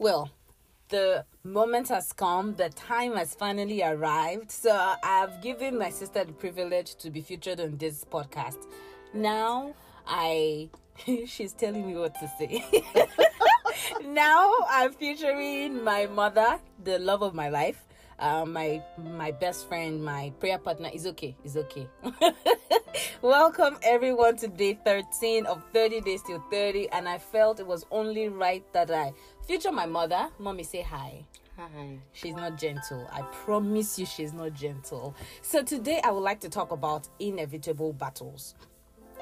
Well, the moment has come, the time has finally arrived. So I've given my sister the privilege to be featured on this podcast. Now I she's telling me what to say. now I'm featuring my mother, the love of my life. Uh, my my best friend, my prayer partner is okay. Is okay. Welcome everyone to day 13 of 30 days till 30, and I felt it was only right that I feature my mother. Mommy, say hi. Hi. She's not gentle. I promise you, she's not gentle. So, today I would like to talk about inevitable battles.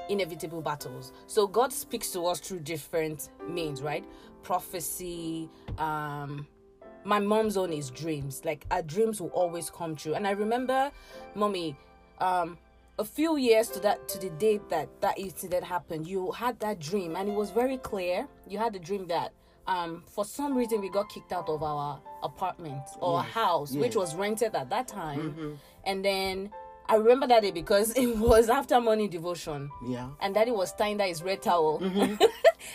Inevitable battles. So, God speaks to us through different means, right? Prophecy, um, my mom's own is dreams. Like, our dreams will always come true. And I remember, mommy, um, a few years to that to the date that that incident happened you had that dream and it was very clear. You had the dream that um for some reason we got kicked out of our apartment or Yes, house which was rented at that time. And then i remember that day because it was after morning devotion. Yeah. and daddy was tying that his red towel. Mm-hmm.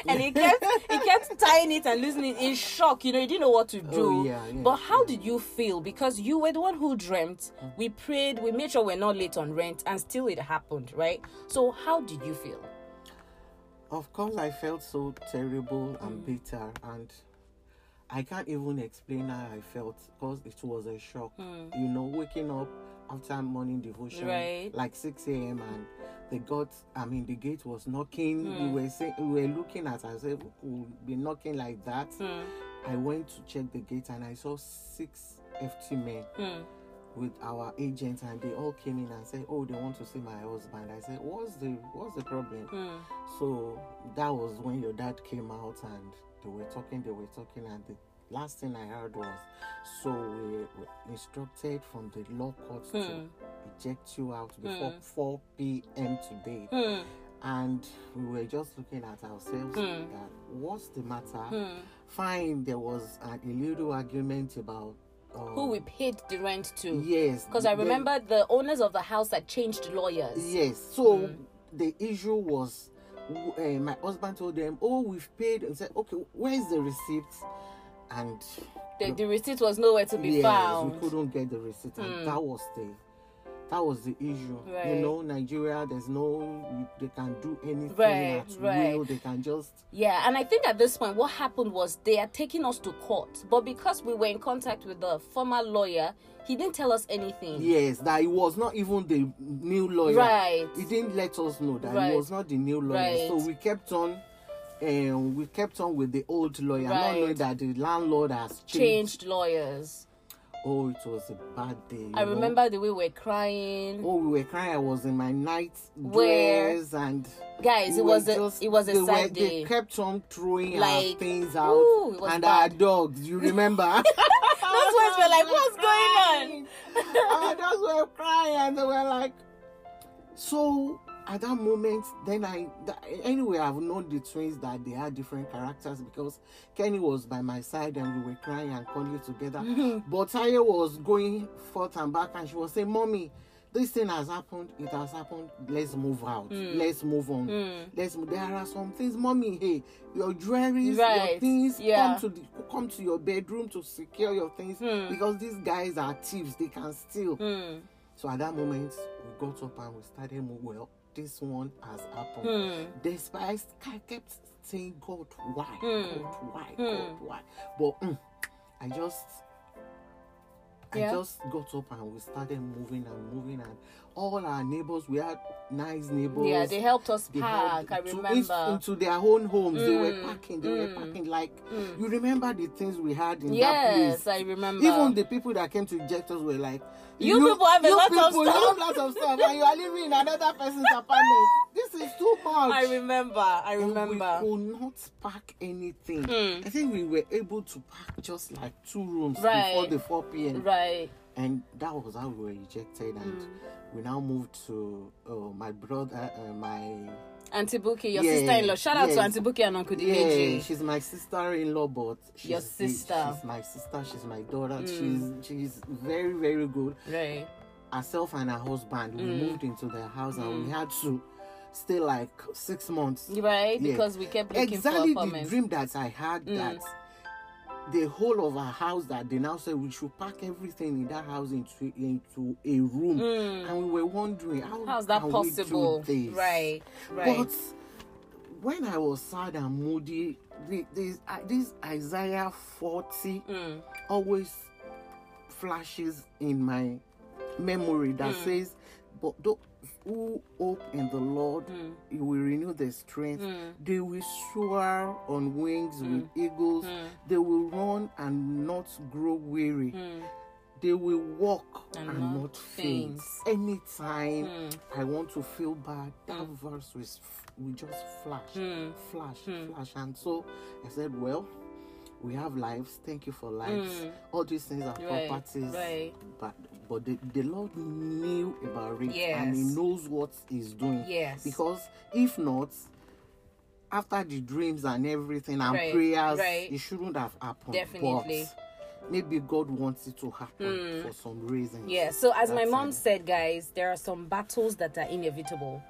And he kept he kept tying it and losing it in shock you know he didn't know what to oh, do. Oh, yeah, yeah, but how did you feel? Because you were the one who dreamt. Mm. We prayed we made sure we're not late on rent and still it happened right? So how did you feel? Of course, I felt so terrible and Mm. bitter, and I can't even explain how I felt because it was a shock. Mm. You know, waking up after morning devotion, Mm. Right. like 6 a.m., and they got, I mean, the gate was knocking. Mm. We were saying, we were looking at ourselves, we'll be knocking like that. Hmm. I went to check the gate and I saw six FT men. Hmm. with our agent and they all came in and said oh they want to see my husband i said what's the what's the problem Hmm. so that was when your dad came out and they were talking they were talking and the last thing i heard was so we were instructed from the law court to Hmm. eject you out before 4 p.m today Hmm. and we were just looking at ourselves Hmm. that what's the matter Hmm. fine there was a, a little argument about um, who we paid the rent to yes because i remember the owners of the house had changed lawyers Yes. So Mm. the issue was, uh, my husband told them, "Oh, we've paid," and said, "Okay, where's the receipt?" And the, the receipt was nowhere to be yes, found we couldn't get the receipt, and Mm. that was the that was the issue. Right. You know, Nigeria, there's no, they can do anything Right, at right. will. They can just Yeah, and I think at this point, what happened was they are taking us to court, but because we were in contact with the former lawyer, he didn't tell us anything. yes, that he was not even the new lawyer. Right. He didn't let us know that Right. it was not the new lawyer. Right. So we kept on. And we kept on with the old lawyer, not knowing that the landlord has changed. Changed lawyers. Oh, it was a bad day. I know. remember the way we were crying. Oh, we were crying. I was in my night Where- dress, and Guys, we it was a just- it was a they were- sad They kept on throwing our Like, things out, ooh, and our dogs. You remember? Those ones were like, "What's going on?" our dogs were crying, and they were like, so. At that moment, then I that, anyway I've known the twins that they had different characters because Kenny was by my side and we were crying and calling together. But Taye was going forth and back and she was saying, Mommy, this thing has happened, it has happened, let's move out. Let's move on. Mm. Let's move. There are some things, mommy, hey, your jewelry, your things, yeah. come to the come to your bedroom to secure your things Hmm. because these guys are thieves, they can steal. Hmm. So at that moment, we got up and we started move. Well, this one has happened. Hmm. Despite I kept saying, God, why? Hmm. God, why? Hmm. God, why? But mm, I just Yeah. I just got up and we started moving and moving and all our neighbors, we had nice neighbors. Yeah, they helped us They park. helped I remember. into their own homes. They were Mm, parking. They were mm, parking like mm. you remember the things we had in that place. Yes. I remember. Even the people that came to eject us were like, You people have a you lot of people, you stuff." have lots of stuff, and you are living in another person's apartment. This is too much. I remember. I And remember. We could not park anything. Hmm. I think we were able to park just like two rooms Right. before the 4 p.m. Right. And that was how we were ejected. And Hmm. we now moved to uh, my brother, uh, my Auntie Buki, your Yeah, sister-in-law. Shout out to. Auntie Buki and Uncle yeah, Dimeji. she's my sister-in-law, but she's Your sister. Hmm. she's my sister. She's my daughter. She's she's very very good. Right. Herself and her husband. We Mm. moved into their house and we had to stay like six months. Right? Yeah. Because we kept looking exactly for the dream that I had Mm. that the whole of our house that they now said we should pack everything in that house into into a room, and we were wondering how. How's that possible? We do this? Right, right. But when I was sad and moody, the, this, uh, this Isaiah 40 Mm. always flashes in my memory that Mm. says, But those who hope in the Lord, Mm. He will renew their strength. They will soar on wings with eagles. They will run and not grow weary. They will walk and, And not, not faint. faint. Anytime I want to feel bad, that verse will, will just flash, flash, flash. And so I said, Well, we have lives. Thank you for lives. Mm. All these things are Right, properties. right. But but the, the Lord knew about it and He knows what He's doing. Yes. Because if not, after the dreams and everything and Right, prayers, right. it shouldn't have happened. Definitely. But maybe God wants it to happen mm. for some reason. Yeah, so as my mom it. said, guys, there are some battles that are inevitable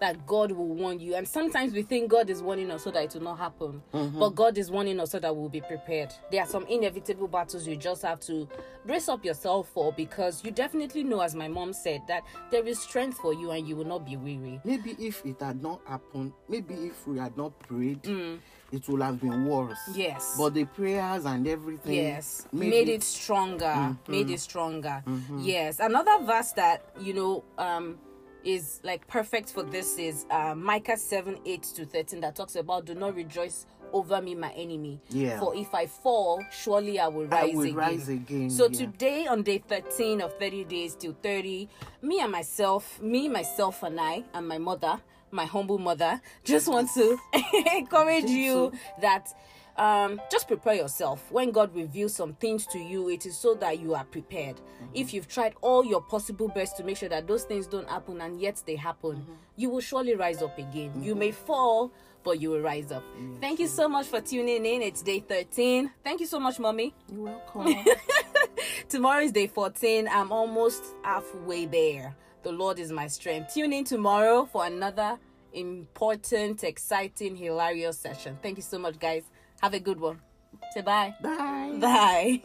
that God will warn you. And sometimes we think God is warning us so that it will not happen. But God is warning us so that we'll be prepared. There are some inevitable battles you just have to brace up yourself for because you definitely know, as my mom said, that there is strength for you and you will not be weary. Maybe if it had not happened, maybe if we had not prayed, Mm. it would have been worse. Yes. But the prayers and everything Yes, made, made, it stronger. Made it stronger. Yes, another verse that you know um is like perfect for this is uh, Micah seven eight to thirteen that talks about do not rejoice over me my enemy. Yeah. For if I fall, surely I will I rise will again. rise again, So yeah. today on day thirteen of thirty days till thirty, me and myself, me myself and I and my mother. My humble mother just want to encourage you that um, just prepare yourself. When God reveals some things to you, it is so that you are prepared. Mm-hmm. If you've tried all your possible best to make sure that those things don't happen and yet they happen, Mm-hmm. you will surely rise up again. You may fall, but you will rise up. Thank you so much for tuning in. It's day 13. Thank you so much, mommy. You're welcome. Tomorrow is day 14. I'm almost halfway there. The Lord is my strength. Tune in tomorrow for another important, exciting, hilarious session. Thank you so much, guys. Have a good one. Say bye. Bye. Bye.